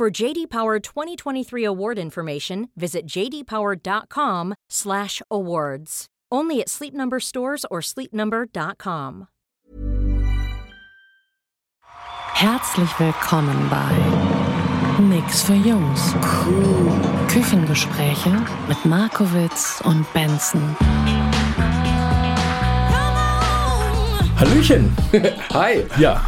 For JD Power 2023 award information, visit jdpower.com/awards. Only at Sleep Number stores or sleepnumber.com. Herzlich willkommen bei Nix für Jungs. Küchengespräche mit Markowitz und Benson. Hallöchen! Hi! Ja,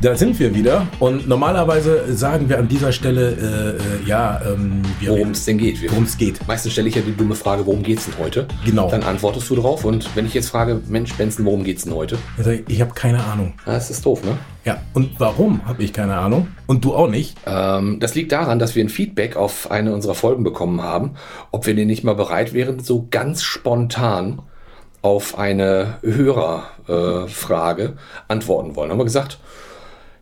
da sind wir wieder. Und normalerweise sagen wir an dieser Stelle, äh, äh, ja, ähm, Worum es denn geht. Worum es geht. Meistens stelle ich ja die dumme Frage, worum geht's denn heute? Genau. Dann antwortest du drauf und wenn ich jetzt frage, Mensch, Benson, worum geht's denn heute? Ich sag, Ich habe keine Ahnung. Das ist doof, ne? Ja, und warum habe ich keine Ahnung? Und du auch nicht? Ähm, das liegt daran, dass wir ein Feedback auf eine unserer Folgen bekommen haben, ob wir denn nicht mal bereit wären, so ganz spontan auf eine Hörerfrage äh, antworten wollen. Haben wir gesagt,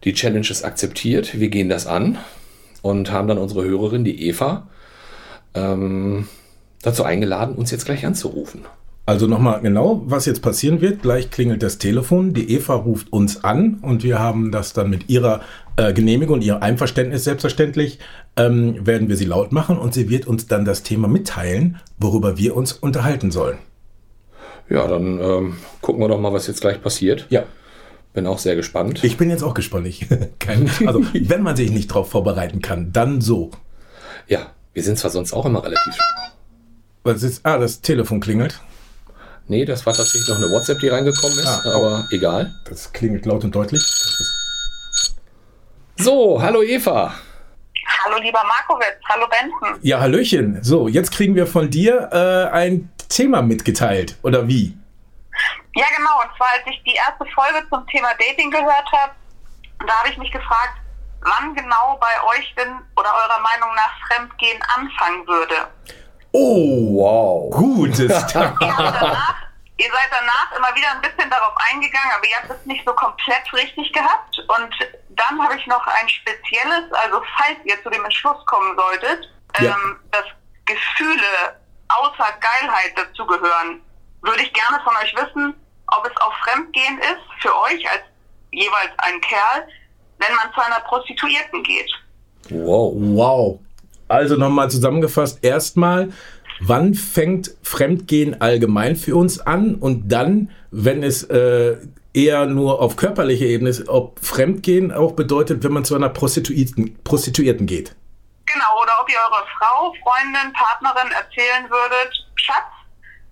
die Challenge ist akzeptiert, wir gehen das an und haben dann unsere Hörerin, die Eva, ähm, dazu eingeladen, uns jetzt gleich anzurufen. Also nochmal genau, was jetzt passieren wird. Gleich klingelt das Telefon, die Eva ruft uns an und wir haben das dann mit ihrer äh, Genehmigung und ihrem Einverständnis selbstverständlich, ähm, werden wir sie laut machen und sie wird uns dann das Thema mitteilen, worüber wir uns unterhalten sollen. Ja, dann ähm, gucken wir doch mal, was jetzt gleich passiert. Ja. Bin auch sehr gespannt. Ich bin jetzt auch gespannt. Ich, kein, also, wenn man sich nicht drauf vorbereiten kann, dann so. ja, wir sind zwar sonst auch immer relativ. Was ist? Ah, das Telefon klingelt. Nee, das war tatsächlich noch eine WhatsApp, die reingekommen ist, Ah, oh. aber egal. Das klingelt laut und deutlich. So, hallo Eva. Hallo lieber Markowitz, hallo Benson. ja, Hallöchen. So, jetzt kriegen wir von dir äh, ein Thema mitgeteilt. Oder wie? Ja genau, und zwar als ich die erste Folge zum Thema Dating gehört habe, da habe ich mich gefragt, wann genau bei euch denn oder eurer Meinung nach Fremdgehen anfangen würde. Oh, Wow. gutes Ihr seid danach, ihr seid danach immer wieder ein bisschen darauf eingegangen, aber ihr habt es nicht so komplett richtig gehabt. Und dann habe ich noch ein spezielles, also falls ihr zu dem Entschluss kommen solltet, Ja. ähm, dass Gefühle außer Geilheit dazugehören, würde ich gerne von euch wissen, ob es auch Fremdgehen ist für euch als jeweils ein Kerl, wenn man zu einer Prostituierten geht. Wow. Wow. Also nochmal zusammengefasst. Erstmal, wann fängt Fremdgehen allgemein für uns an? Und dann, wenn es äh, eher nur auf körperlicher Ebene ist, ob Fremdgehen auch bedeutet, wenn man zu einer Prostituierten, Prostituierten geht. Genau, oder ob ihr eurer Frau, Freundin, Partnerin erzählen würdet, Schatz,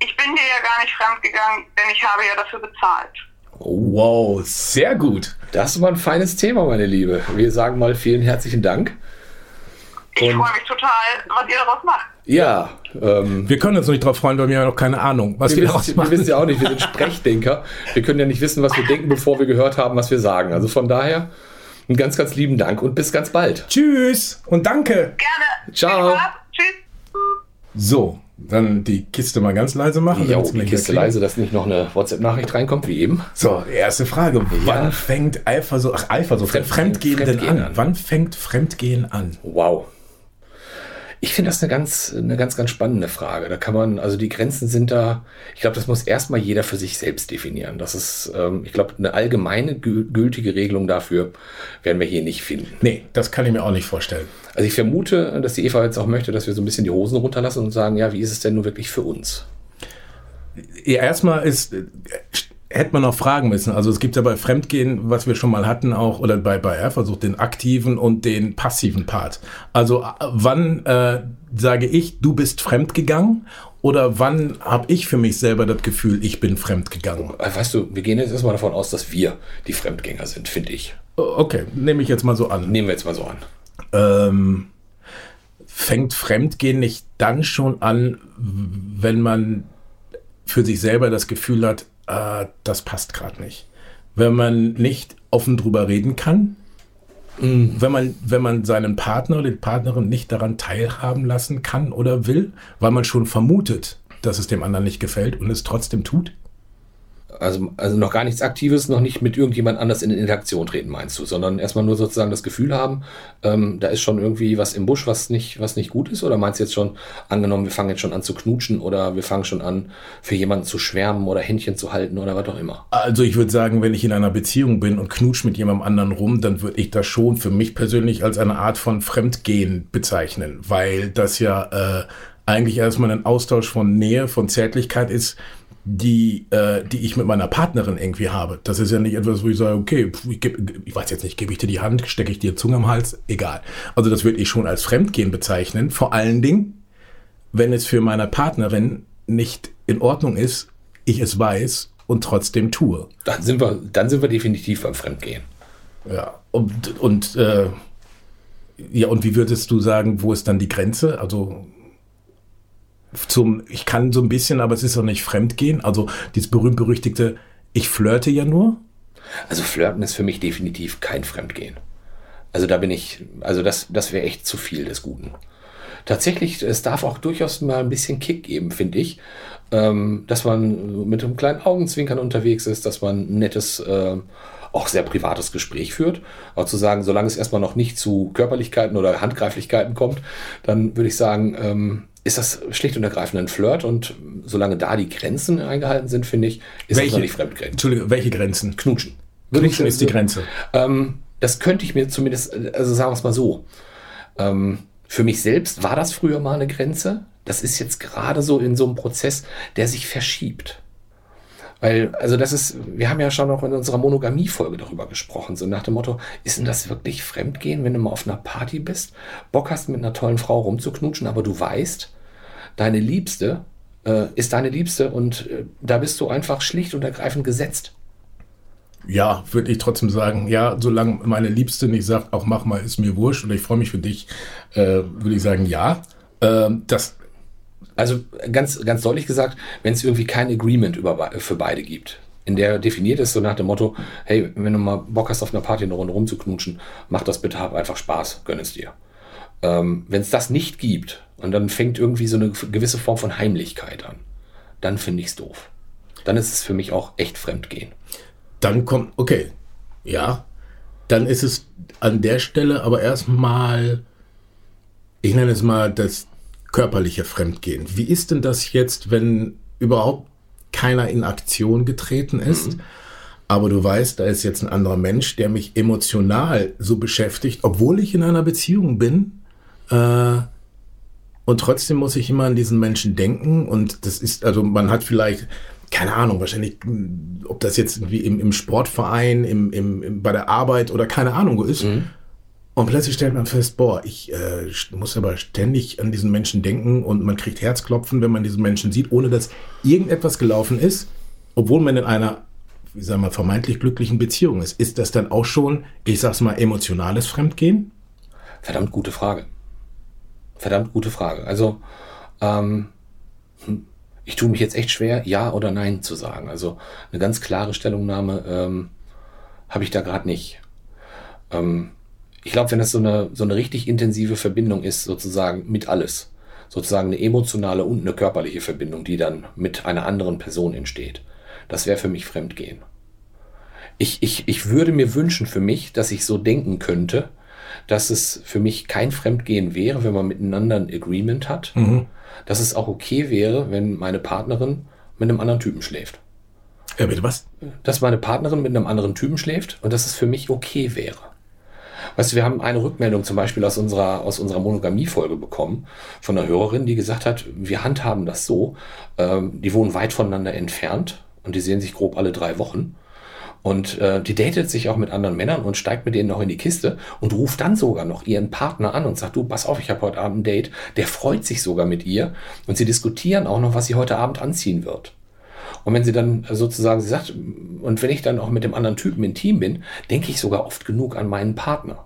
ich bin dir ja gar nicht fremdgegangen, denn ich habe ja dafür bezahlt. Wow, sehr gut. Das war ein feines Thema, meine Liebe. Wir sagen mal vielen herzlichen Dank. Ich Und- freue mich total, was ihr daraus macht. Ja, ähm, Wir können uns noch nicht darauf freuen, weil wir haben ja noch keine Ahnung, was wir, wir, daraus wissen, wir machen. wissen ja auch nicht, wir sind Sprechdenker. Wir können ja nicht wissen, was wir denken, bevor wir gehört haben, was wir sagen. Also von daher, einen ganz, ganz lieben Dank und bis ganz bald. Tschüss und danke. Gerne. Ciao. Tschüss. So, dann die Kiste mal ganz leise machen. Ja, die Kiste leise, dass nicht noch eine WhatsApp-Nachricht reinkommt, wie eben. So, erste Frage. Wann Ja. fängt Eifersucht, ach, Eifersucht, Fremd- Fremdgehen, denn Fremdgehen an? an. Wann fängt Fremdgehen an? Wow. Ich finde das eine ganz, eine ganz, ganz spannende Frage. Da kann man, also die Grenzen sind da, ich glaube, das muss erstmal jeder für sich selbst definieren. Das ist, ähm, ich glaube, eine allgemeine gü- gültige Regelung dafür werden wir hier nicht finden. Nee, das kann ich mir auch nicht vorstellen. Also ich vermute, dass die Eva jetzt auch möchte, dass wir so ein bisschen die Hosen runterlassen und sagen, ja, wie ist es denn nun wirklich für uns? Ja, erstmal ist, äh, hätte man noch fragen müssen. Also es gibt ja bei Fremdgehen, was wir schon mal hatten, auch, oder bei, bei Eifersucht, den aktiven und den passiven Part. Also äh, wann äh, sage ich, du bist fremdgegangen? Oder wann habe ich für mich selber das Gefühl, ich bin fremdgegangen? Äh, Weißt du, wir gehen jetzt erstmal davon aus, dass wir die Fremdgänger sind, finde ich. Okay, nehme ich jetzt mal so an. Nehmen wir jetzt mal so an. ähm, fängt Fremdgehen nicht dann schon an, wenn man für sich selber das Gefühl hat, äh, das passt gerade nicht. Wenn man nicht offen drüber reden kann, Mhm. Wenn man, wenn man seinen Partner oder die Partnerin nicht daran teilhaben lassen kann oder will, weil man schon vermutet, dass es dem anderen nicht gefällt und es trotzdem tut? Also, also noch gar nichts Aktives, noch nicht mit irgendjemand anders in Interaktion treten, meinst du, sondern erstmal nur sozusagen das Gefühl haben, ähm, da ist schon irgendwie was im Busch, was nicht, was nicht gut ist? Oder meinst du jetzt schon, angenommen, wir fangen jetzt schon an zu knutschen oder wir fangen schon an, für jemanden zu schwärmen oder Händchen zu halten oder was auch immer? Also ich würde sagen, wenn ich in einer Beziehung bin und knutsch mit jemandem anderen rum, dann würde ich das schon für mich persönlich als eine Art von Fremdgehen bezeichnen, weil das ja äh, eigentlich erstmal ein Austausch von Nähe, von Zärtlichkeit ist, die, äh, die ich mit meiner Partnerin irgendwie habe. Das ist ja nicht etwas, wo ich sage, okay, ich, geb, ich weiß jetzt nicht, gebe ich dir die Hand, stecke ich dir Zunge am Hals, egal. Also das würde ich schon als Fremdgehen bezeichnen. Vor allen Dingen, wenn es für meine Partnerin nicht in Ordnung ist, ich es weiß und trotzdem tue. Dann sind wir, dann sind wir definitiv beim Fremdgehen. Ja, und, und äh, ja, und wie würdest du sagen, wo ist dann die Grenze? Also zum, ich kann so ein bisschen, aber es ist auch nicht Fremdgehen. Also dieses berühmt-berüchtigte, ich flirte ja nur. Also Flirten ist für mich definitiv kein Fremdgehen. Also da bin ich, also das, das wäre echt zu viel des Guten. Tatsächlich, es darf auch durchaus mal ein bisschen Kick geben, finde ich. Ähm, dass man mit einem kleinen Augenzwinkern unterwegs ist, dass man ein nettes, äh, auch sehr privates Gespräch führt. Aber zu sagen, solange es erstmal noch nicht zu Körperlichkeiten oder Handgreiflichkeiten kommt, dann würde ich sagen, ähm, ist das schlicht und ergreifend ein Flirt und solange da die Grenzen eingehalten sind, finde ich, ist welche, das noch nicht Fremdgrenzen. Entschuldigung, welche Grenzen? Knutschen. Knutschen ist die Grenze. Ähm, das könnte ich mir zumindest, also sagen wir es mal so. Ähm, für mich selbst war das früher mal eine Grenze. Das ist jetzt gerade so in so einem Prozess, der sich verschiebt. Weil, also das ist, wir haben ja schon noch in unserer Monogamie-Folge darüber gesprochen, so nach dem Motto, ist denn das wirklich Fremdgehen, wenn du mal auf einer Party bist, Bock hast, mit einer tollen Frau rumzuknutschen, aber du weißt, deine Liebste äh, ist deine Liebste und äh, da bist du einfach schlicht und ergreifend gesetzt. Ja, würde ich trotzdem sagen, ja, solange meine Liebste nicht sagt, auch mach mal, ist mir wurscht oder ich freue mich für dich, äh, würde ich sagen, ja. Ähm, das also ganz, ganz deutlich gesagt, wenn es irgendwie kein Agreement über, für beide gibt, in der definiert ist, so nach dem Motto, hey, wenn du mal Bock hast, auf einer Party eine Runde rumzuknutschen, mach das bitte, hab einfach Spaß, gönn es dir. Ähm, wenn es das nicht gibt und dann fängt irgendwie so eine gewisse Form von Heimlichkeit an, dann finde ich es doof. Dann ist es für mich auch echt Fremdgehen. Dann kommt, okay, ja, dann ist es an der Stelle aber erstmal, ich nenne es mal das körperliche Fremdgehen. Wie ist denn das jetzt, wenn überhaupt keiner in Aktion getreten ist? Mhm. Aber du weißt, da ist jetzt ein anderer Mensch, der mich emotional so beschäftigt, obwohl ich in einer Beziehung bin. Äh, und trotzdem muss ich immer an diesen Menschen denken. Und das ist, also man hat vielleicht, keine Ahnung, wahrscheinlich, ob das jetzt irgendwie im, im Sportverein, im, im, bei der Arbeit oder keine Ahnung ist. Mhm. Und plötzlich stellt man fest, boah, ich äh, muss aber ständig an diesen Menschen denken und man kriegt Herzklopfen, wenn man diesen Menschen sieht, ohne dass irgendetwas gelaufen ist, obwohl man in einer, wie sagen wir, vermeintlich glücklichen Beziehung ist. Ist das dann auch schon, ich sag's mal, emotionales Fremdgehen? Verdammt gute Frage. Verdammt gute Frage. Also, ähm, hm, ich tue mich jetzt echt schwer, ja oder nein zu sagen. Also eine ganz klare Stellungnahme ähm, habe ich da gerade nicht. Ähm, ich glaube, wenn das so eine, so eine richtig intensive Verbindung ist, sozusagen mit alles, sozusagen eine emotionale und eine körperliche Verbindung, die dann mit einer anderen Person entsteht, das wäre für mich Fremdgehen. Ich, ich, ich würde mir wünschen für mich, dass ich so denken könnte, dass es für mich kein Fremdgehen wäre, wenn man miteinander ein Agreement hat, mhm. dass es auch okay wäre, wenn meine Partnerin mit einem anderen Typen schläft. Ja, bitte was? Dass meine Partnerin mit einem anderen Typen schläft und dass es für mich okay wäre. Weißt du, wir haben eine Rückmeldung zum Beispiel aus unserer, aus unserer Monogamie-Folge bekommen von einer Hörerin, die gesagt hat, wir handhaben das so, ähm, die wohnen weit voneinander entfernt und die sehen sich grob alle drei Wochen. Und äh, die datet sich auch mit anderen Männern und steigt mit denen noch in die Kiste und ruft dann sogar noch ihren Partner an und sagt, du, pass auf, ich habe heute Abend ein Date. Der freut sich sogar mit ihr und sie diskutieren auch noch, was sie heute Abend anziehen wird. Und wenn sie dann sozusagen, sie sagt, und wenn ich dann auch mit dem anderen Typen intim bin, denke ich sogar oft genug an meinen Partner.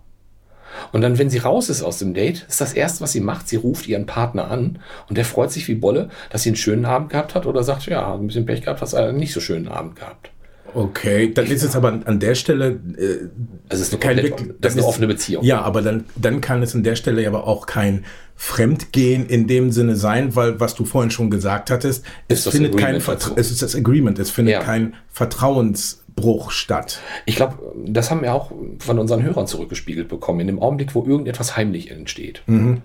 Und dann, wenn sie raus ist aus dem Date, ist das erste, was sie macht, sie ruft ihren Partner an und der freut sich wie Bolle, dass sie einen schönen Abend gehabt hat oder sagt, ja, ein bisschen Pech gehabt, hast einen nicht so schönen Abend gehabt. Okay, dann ist es aber an- der Stelle äh, Also es ist eine, kein komplett, das ist eine offene Beziehung. Ja, aber dann, dann kann es an der Stelle aber auch kein Fremdgehen in dem Sinne sein, weil was du vorhin schon gesagt hattest, es Ist das findet kein Agreement Vertra es ist das Agreement, es findet Ja. kein Vertrauensbruch statt. Ich glaube, das haben wir auch von unseren Hörern zurückgespiegelt bekommen, in dem Augenblick, wo irgendetwas heimlich entsteht. Mhm.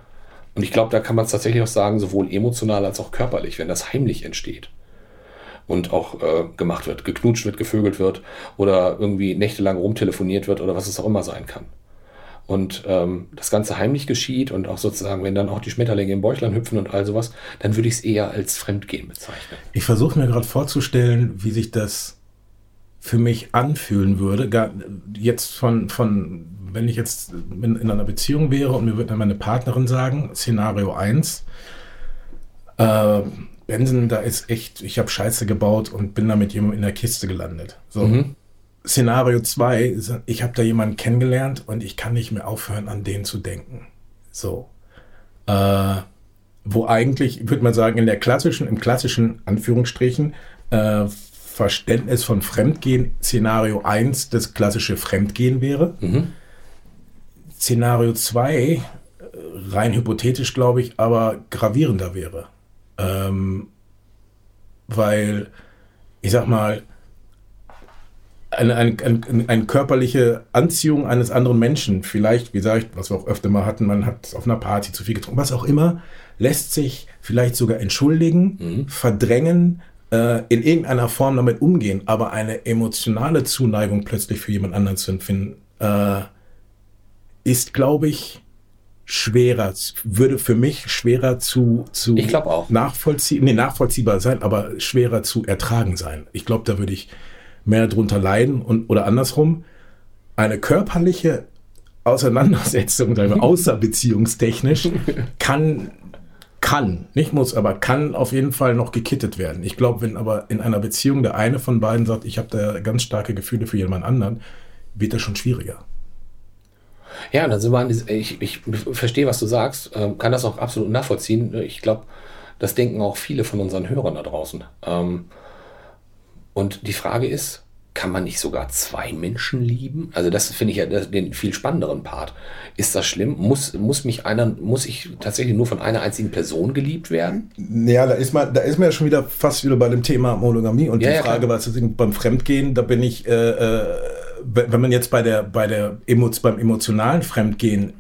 Und ich glaube, da kann man es tatsächlich auch sagen, sowohl emotional als auch körperlich, wenn das heimlich entsteht. Und auch äh, gemacht wird, geknutscht wird, gevögelt wird oder irgendwie nächtelang rumtelefoniert wird oder was es auch immer sein kann. Und ähm, das Ganze heimlich geschieht und auch sozusagen, wenn dann auch die Schmetterlinge im Bäuchlein hüpfen und all sowas, dann würde ich es eher als Fremdgehen bezeichnen. Ich versuche mir gerade vorzustellen, wie sich das für mich anfühlen würde. Gar, jetzt von, von, wenn ich jetzt in, in einer Beziehung wäre und mir würde dann meine Partnerin sagen, Szenario 1, äh, Benson, da ist echt, ich habe Scheiße gebaut und bin da mit jemandem in der Kiste gelandet. So. Szenario 2, ist, ich habe da jemanden kennengelernt und ich kann nicht mehr aufhören, an den zu denken. So. Äh, wo eigentlich, würde man sagen, in der klassischen, im klassischen Anführungsstrichen, äh, Verständnis von Fremdgehen, Szenario 1 das klassische Fremdgehen wäre. Szenario 2, äh, rein hypothetisch glaube ich, aber gravierender wäre. Ähm, weil, ich sag mal, eine, eine, eine, eine körperliche Anziehung eines anderen Menschen, vielleicht, wie gesagt, was wir auch öfter mal hatten, man hat auf einer Party zu viel getrunken, was auch immer, lässt sich vielleicht sogar entschuldigen, verdrängen, äh, in irgendeiner Form damit umgehen, aber eine emotionale Zuneigung plötzlich für jemand anderen zu empfinden, äh, ist, glaube ich, schwerer, würde für mich schwerer zu, zu Ich auch. nachvollziehen, nee, nachvollziehbar sein, aber schwerer zu ertragen sein. Ich glaube, da würde ich mehr drunter leiden und oder andersrum eine körperliche Auseinandersetzung, sagen wir, außerbeziehungstechnisch kann kann, nicht muss, aber kann auf jeden Fall noch gekittet werden. Ich glaube, wenn aber in einer Beziehung der eine von beiden sagt, ich habe da ganz starke Gefühle für jemand anderen, wird das schon schwieriger. Ja, dann sind wir an diese, ich, ich verstehe, was du sagst, ähm, kann das auch absolut nachvollziehen. Ich glaube, das denken auch viele von unseren Hörern da draußen. Ähm, und die Frage ist, kann man nicht sogar zwei Menschen lieben? Also das finde ich ja den viel spannenderen Part. Ist das schlimm? Muss, muss mich einer, muss ich tatsächlich nur von einer einzigen Person geliebt werden? Ja, da ist man, da ist man ja schon wieder fast wieder bei dem Thema Monogamie und Ja, die ja, Frage, klar. was ist beim Fremdgehen, da bin ich, äh, äh, wenn man jetzt bei der, bei der beim emotionalen Fremdgehen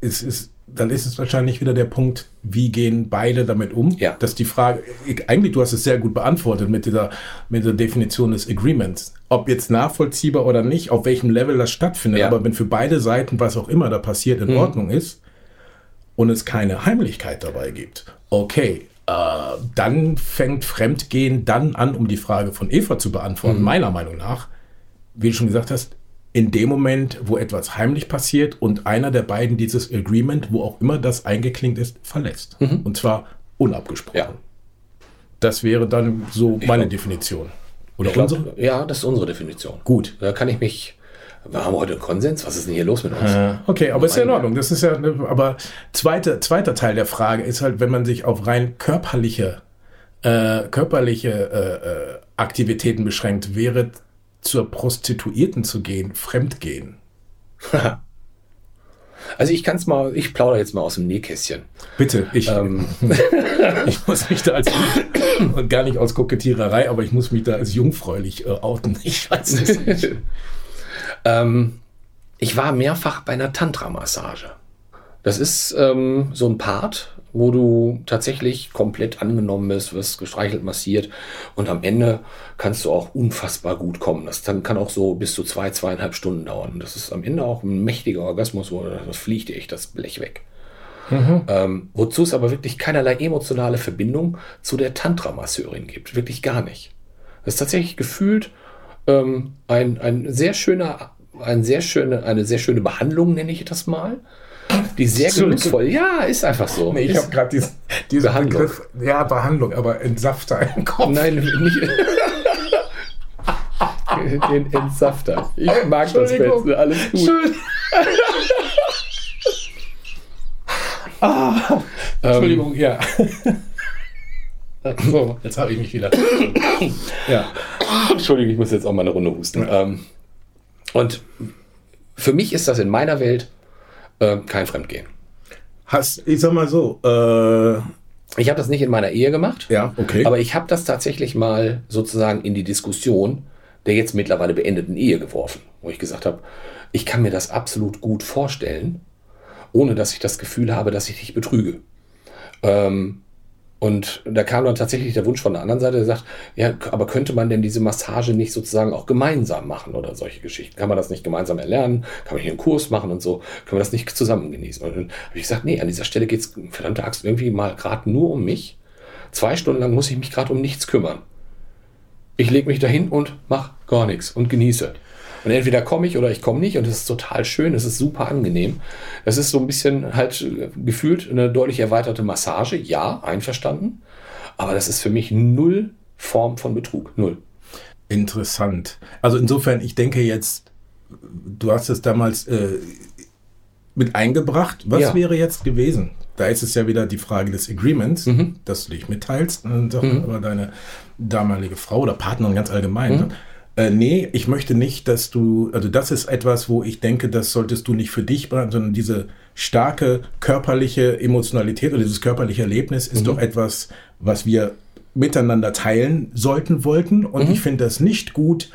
ist, ist, dann ist es wahrscheinlich wieder der Punkt, wie gehen beide damit um? Ja. Dass die Frage, ich, eigentlich du hast es sehr gut beantwortet mit dieser, mit der Definition des Agreements. Ob jetzt nachvollziehbar oder nicht, auf welchem Level das stattfindet, Ja. aber wenn für beide Seiten, was auch immer da passiert, in Ordnung ist, und es keine Heimlichkeit dabei gibt, okay, äh, dann fängt Fremdgehen dann an, um die Frage von Eva zu beantworten, meiner Meinung nach, wie du schon gesagt hast, in dem Moment, wo etwas heimlich passiert und einer der beiden dieses Agreement, wo auch immer das eingeklingt ist, verlässt. Und zwar unabgesprochen. Ja. Das wäre dann so meine glaub- Definition. Oder Ich glaub, unsere? ja, das ist unsere Definition. Gut. Da kann ich mich. Wir haben heute einen Konsens. Was ist denn hier los mit uns? Äh, Okay, aber ist ja in Ordnung. Das ist ja, aber zweiter, zweiter Teil der Frage ist halt, wenn man sich auf rein körperliche, äh, körperliche äh, äh, Aktivitäten beschränkt, wäre zur Prostituierten zu gehen, Fremdgehen. Also ich kann es mal, ich plaudere jetzt mal aus dem Nähkästchen. Bitte, ich, Ähm, ich muss mich da als, und gar nicht aus Kokettiererei, aber ich muss mich da als jungfräulich äh, outen. Ich weiß es nicht. ähm, ich war mehrfach bei einer Tantra-Massage. Das ist ähm, so ein Part, wo du tatsächlich komplett angenommen bist, wirst gestreichelt, massiert und am Ende kannst du auch unfassbar gut kommen. Das dann kann auch so bis zu zwei, zweieinhalb Stunden dauern. Das ist am Ende auch ein mächtiger Orgasmus, wo das fliegt dir echt das Blech weg. Ähm, wozu es aber wirklich keinerlei emotionale Verbindung zu der Tantra-Masseurin gibt. Wirklich gar nicht. Das ist tatsächlich gefühlt ähm, ein, ein sehr schöner, ein sehr schöne, eine sehr schöne Behandlung, nenne ich das mal. Die sehr genussvoll. Ja, ist einfach so. Nee, ich habe gerade diesen, diesen Behandlung. Begriff, ja, Behandlung, aber Entsafter im Kopf. Nein, nicht. Den Entsafter. Ich mag das. Beste. Alles gut. Schön. ah, Entschuldigung, ja. So, jetzt habe ich mich wieder. ja. Entschuldigung, ich muss jetzt auch mal eine Runde husten. Ja. Ähm, und für mich ist das in meiner Welt äh, kein Fremdgehen. Hast, ich sag mal so, äh, ich habe das nicht in meiner Ehe gemacht. Ja, okay. Aber ich habe das tatsächlich mal sozusagen in die Diskussion der jetzt mittlerweile beendeten Ehe geworfen, wo ich gesagt habe, ich kann mir das absolut gut vorstellen, ohne dass ich das Gefühl habe, dass ich dich betrüge. Ähm, und da kam dann tatsächlich der Wunsch von der anderen Seite, der sagt, ja, aber könnte man denn diese Massage nicht sozusagen auch gemeinsam machen oder solche Geschichten? Kann man das nicht gemeinsam erlernen? Kann man hier einen Kurs machen und so? Können wir das nicht zusammen genießen? Und dann habe ich gesagt, nee, an dieser Stelle geht es verdammte Axt irgendwie mal gerade nur um mich. Zwei Stunden lang muss ich mich gerade um nichts kümmern. Ich lege mich dahin und mache gar nichts und genieße. Und entweder komme ich oder ich komme nicht und es ist total schön, es ist super angenehm. Es ist so ein bisschen halt gefühlt eine deutlich erweiterte Massage, ja, einverstanden. Aber das ist für mich null Form von Betrug, null. Interessant. Also insofern, ich denke jetzt, du hast es damals äh, mit eingebracht. Was ja. wäre jetzt gewesen? Da ist es ja wieder die Frage des Agreements, mhm. dass du dich mitteilst, und mhm. aber deine damalige Frau oder Partnerin ganz allgemein. Mhm. Äh, nee, ich möchte nicht, dass du, also das ist etwas, wo ich denke, das solltest du nicht für dich behalten, sondern diese starke körperliche Emotionalität oder dieses körperliche Erlebnis ist mhm. doch etwas, was wir miteinander teilen sollten, wollten. Und mhm. ich finde das nicht gut,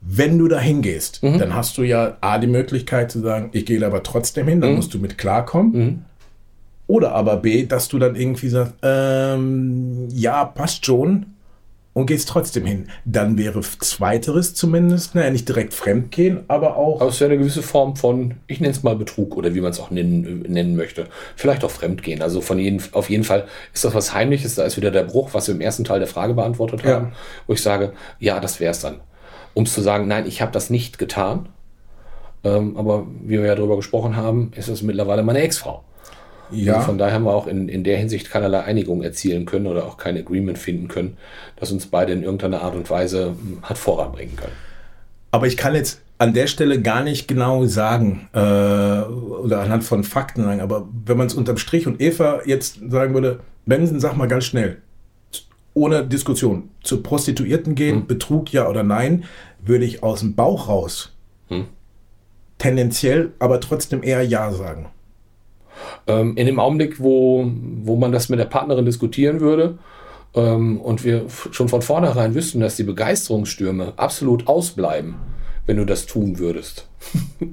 wenn du da hingehst. Mhm. Dann hast du ja A, die Möglichkeit zu sagen, ich gehe aber trotzdem hin, dann mhm. musst du mit klarkommen. Mhm. Oder aber B, dass du dann irgendwie sagst, ähm, ja, passt schon, und gehst trotzdem hin. Dann wäre zweiteres zumindest, naja, nicht direkt Fremdgehen, aber auch. Aber es wäre eine gewisse Form von, ich nenne es mal Betrug oder wie man es auch nennen, nennen möchte. Vielleicht auch Fremdgehen. Also von jeden, auf jeden Fall ist das was Heimliches. Da ist wieder der Bruch, was wir im ersten Teil der Frage beantwortet haben, ja. wo ich sage, ja, das wäre es dann. Um zu sagen, nein, ich habe das nicht getan. Ähm, aber wie wir ja darüber gesprochen haben, ist es mittlerweile meine Ex-Frau. Ja. Also von daher haben wir auch in, in der Hinsicht keinerlei Einigung erzielen können oder auch kein Agreement finden können, das uns beide in irgendeiner Art und Weise hm, hat voranbringen können. Aber ich kann jetzt an der Stelle gar nicht genau sagen äh, oder anhand von Fakten sagen, aber wenn man es unterm Strich und Eva jetzt sagen würde, Benson, sag mal ganz schnell, ohne Diskussion, zu Prostituierten gehen, hm. Betrug ja oder nein, würde ich aus dem Bauch raus hm. tendenziell aber trotzdem eher ja sagen. Ähm, in dem Augenblick, wo, wo man das mit der Partnerin diskutieren würde ähm, und wir schon von vornherein wüssten, dass die Begeisterungsstürme absolut ausbleiben, wenn du das tun würdest.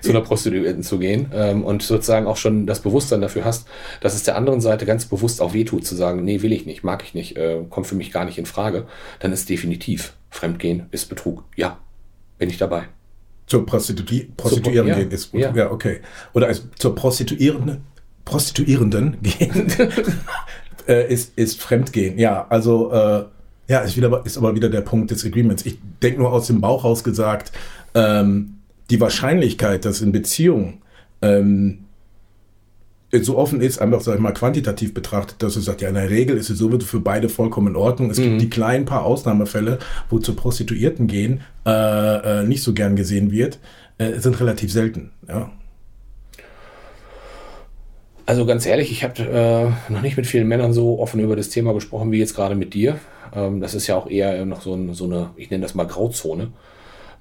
zu einer Prostituierten zu gehen ähm, und sozusagen auch schon das Bewusstsein dafür hast, dass es der anderen Seite ganz bewusst auch wehtut, zu sagen, nee, will ich nicht, mag ich nicht, äh, kommt für mich gar nicht in Frage, dann ist definitiv Fremdgehen ist Betrug. Ja, bin ich dabei. Zur Prostitui Prostituierten ja, gehen ist gut. Ja. ja, okay. Oder als zur Prostituierenden, Prostituierenden gehen äh, ist, ist Fremdgehen. Ja, also äh, ja, ist, wieder, ist aber wieder der Punkt des Agreements. Ich denke nur aus dem Bauch raus gesagt, ähm, die Wahrscheinlichkeit, dass in Beziehungen ähm, so offen ist, einfach, sag ich mal, quantitativ betrachtet, dass du sagst, ja, in der Regel ist es so für beide vollkommen in Ordnung. Es mhm. gibt die kleinen paar Ausnahmefälle, wo zu Prostituierten gehen äh, äh, nicht so gern gesehen wird, äh, sind relativ selten, ja. Also ganz ehrlich, ich habe äh, noch nicht mit vielen Männern so offen über das Thema gesprochen wie jetzt gerade mit dir. Ähm, das ist ja auch eher noch so, ein, so eine, ich nenne das mal Grauzone.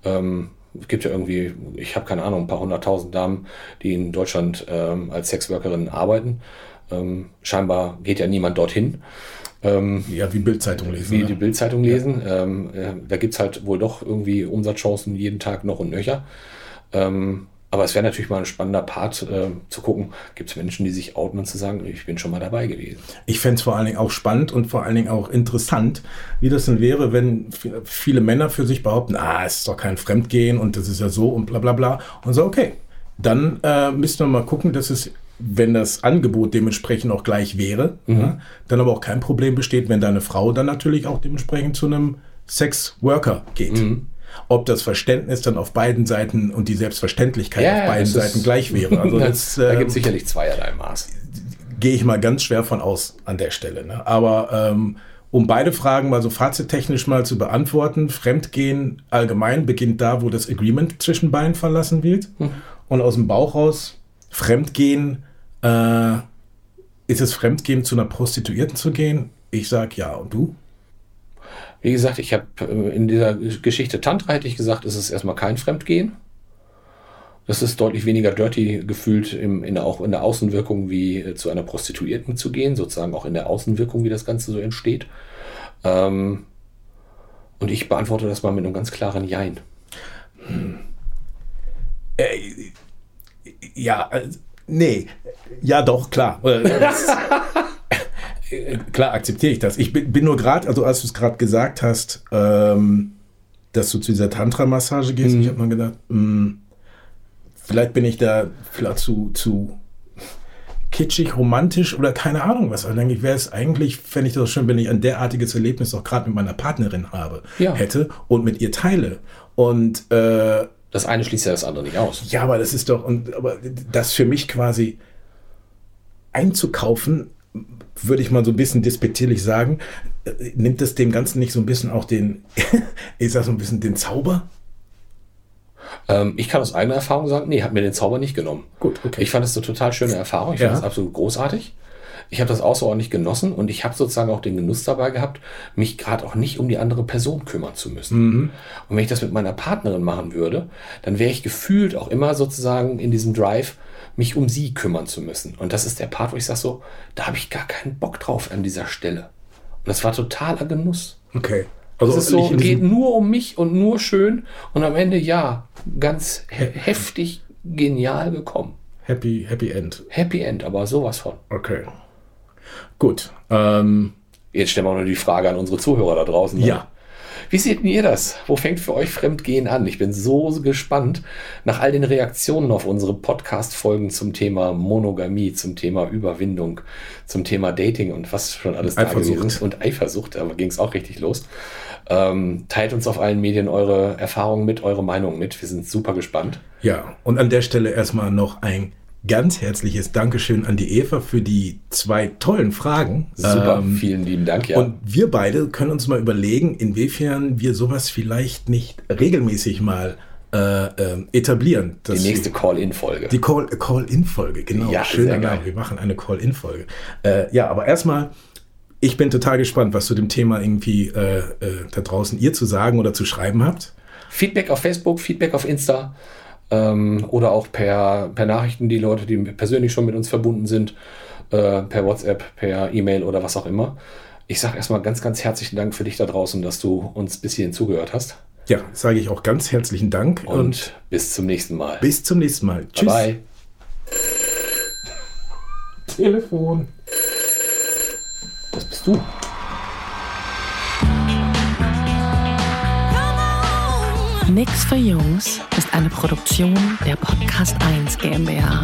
Ähm, es gibt ja irgendwie, ich habe keine Ahnung, ein paar hunderttausend Damen, die in Deutschland ähm, als Sexworkerinnen arbeiten. Ähm, scheinbar geht ja niemand dorthin. Ähm, ja, wie Bildzeitung lesen. Wie ne? die Bildzeitung lesen. Ja. Ähm, äh, da gibt es halt wohl doch irgendwie Umsatzchancen jeden Tag noch und nöcher. Ähm, aber es wäre natürlich mal ein spannender Part äh, zu gucken, gibt es Menschen, die sich outen und zu sagen, ich bin schon mal dabei gewesen. Ich fände es vor allen Dingen auch spannend und vor allen Dingen auch interessant, wie das denn wäre, wenn viele Männer für sich behaupten, ah, es ist doch kein Fremdgehen und das ist ja so und bla bla bla. Und so, okay, dann äh, müssen wir mal gucken, dass es wenn das Angebot dementsprechend auch gleich wäre, mhm. ja, dann aber auch kein Problem besteht, wenn deine Frau dann natürlich auch dementsprechend zu einem Sex-Worker geht. Mhm ob das Verständnis dann auf beiden Seiten und die Selbstverständlichkeit ja, auf beiden Seiten gleich wäre. Also das, da gibt es ähm, sicherlich zweierlei Maß. Gehe ich mal ganz schwer von aus an der Stelle. Ne? Aber ähm, um beide Fragen mal so fazittechnisch mal zu beantworten, Fremdgehen allgemein beginnt da, wo das Agreement zwischen beiden verlassen wird. Hm. Und aus dem Bauch raus, Fremdgehen äh, ist es Fremdgehen, zu einer Prostituierten zu gehen? Ich sag ja. Und du? Wie gesagt, ich habe äh, in dieser Geschichte Tantra hätte ich gesagt, ist es erstmal kein Fremdgehen. Das ist deutlich weniger dirty gefühlt im, in auch in der Außenwirkung wie äh, zu einer Prostituierten zu gehen, sozusagen auch in der Außenwirkung, wie das Ganze so entsteht. Ähm, und ich beantworte das mal mit einem ganz klaren Jein. Hm. Äh, ja, äh, nee, ja doch, klar. Klar akzeptiere ich das. Ich bin, bin nur gerade, also als du es gerade gesagt hast, ähm, dass du zu dieser Tantra-Massage gehst, mhm. ich habe mal gedacht, mh, hm, vielleicht bin ich da vielleicht zu, zu kitschig, romantisch oder keine Ahnung was. Also denke ich, wäre es eigentlich, fände ich das schön, wenn ich ein derartiges Erlebnis auch gerade mit meiner Partnerin habe, ja. hätte und mit ihr teile. Und äh, das eine schließt ja das andere nicht aus. Ja, aber das ist doch, und aber das für mich quasi einzukaufen, würde ich mal so ein bisschen despektierlich sagen, äh, nimmt es dem Ganzen nicht so ein bisschen auch den, ich sag so ein bisschen den Zauber? Ähm, ich kann aus eigener Erfahrung sagen, nee, hat mir den Zauber nicht genommen. Gut, okay. Ich fand es eine total schöne Erfahrung. Ich ja. fand es absolut großartig. Ich habe das außerordentlich genossen und ich habe sozusagen auch den Genuss dabei gehabt, mich gerade auch nicht um die andere Person kümmern zu müssen. Mhm. Und wenn ich das mit meiner Partnerin machen würde, dann wäre ich gefühlt auch immer sozusagen in diesem Drive, mich um sie kümmern zu müssen. Und das ist der Part, wo ich sage so, da habe ich gar keinen Bock drauf an dieser Stelle. Und das war totaler Genuss. Okay. Also es ist so, geht nur um mich und nur schön und am Ende ja, ganz he heftig genial gekommen. Happy, Happy End. Happy End, aber sowas von. Okay. Gut. Ähm, Jetzt stellen wir noch die Frage an unsere Zuhörer da draußen. Ne? Ja. Wie seht ihr das? Wo fängt für euch Fremdgehen an? Ich bin so gespannt nach all den Reaktionen auf unsere Podcast-Folgen zum Thema Monogamie, zum Thema Überwindung, zum Thema Dating und was schon alles Eifersucht. da gewesen ist. Und Eifersucht, da ging es auch richtig los. Ähm, teilt uns auf allen Medien eure Erfahrungen mit, eure Meinung mit. Wir sind super gespannt. Ja, und an der Stelle erstmal noch ein ganz herzliches Dankeschön an die Eva für die zwei tollen Fragen. Super, ähm, vielen lieben Dank. Ja. Und wir beide können uns mal überlegen, inwiefern wir sowas vielleicht nicht regelmäßig mal äh, äh, etablieren. Die nächste Call-In-Folge. Die Call-In-Folge, genau. Ja, Schöner Name. Wir machen eine Call-In-Folge. Äh, ja, aber erstmal, ich bin total gespannt, was zu dem Thema irgendwie äh, äh, da draußen ihr zu sagen oder zu schreiben habt. Feedback auf Facebook, Feedback auf Insta ähm, oder auch per, per Nachrichten, die Leute, die persönlich schon mit uns verbunden sind, äh, per WhatsApp, per E-Mail oder was auch immer. Ich sage erstmal ganz, ganz herzlichen Dank für dich da draußen, dass du uns bis hierhin zugehört hast. Ja, sage ich auch ganz herzlichen Dank. Und, und, bis zum nächsten Mal. Bis zum nächsten Mal. Tschüss. Bye. Telefon. Das bist du. Nix für Jungs ist eine Produktion der Podcast 1 GmbH.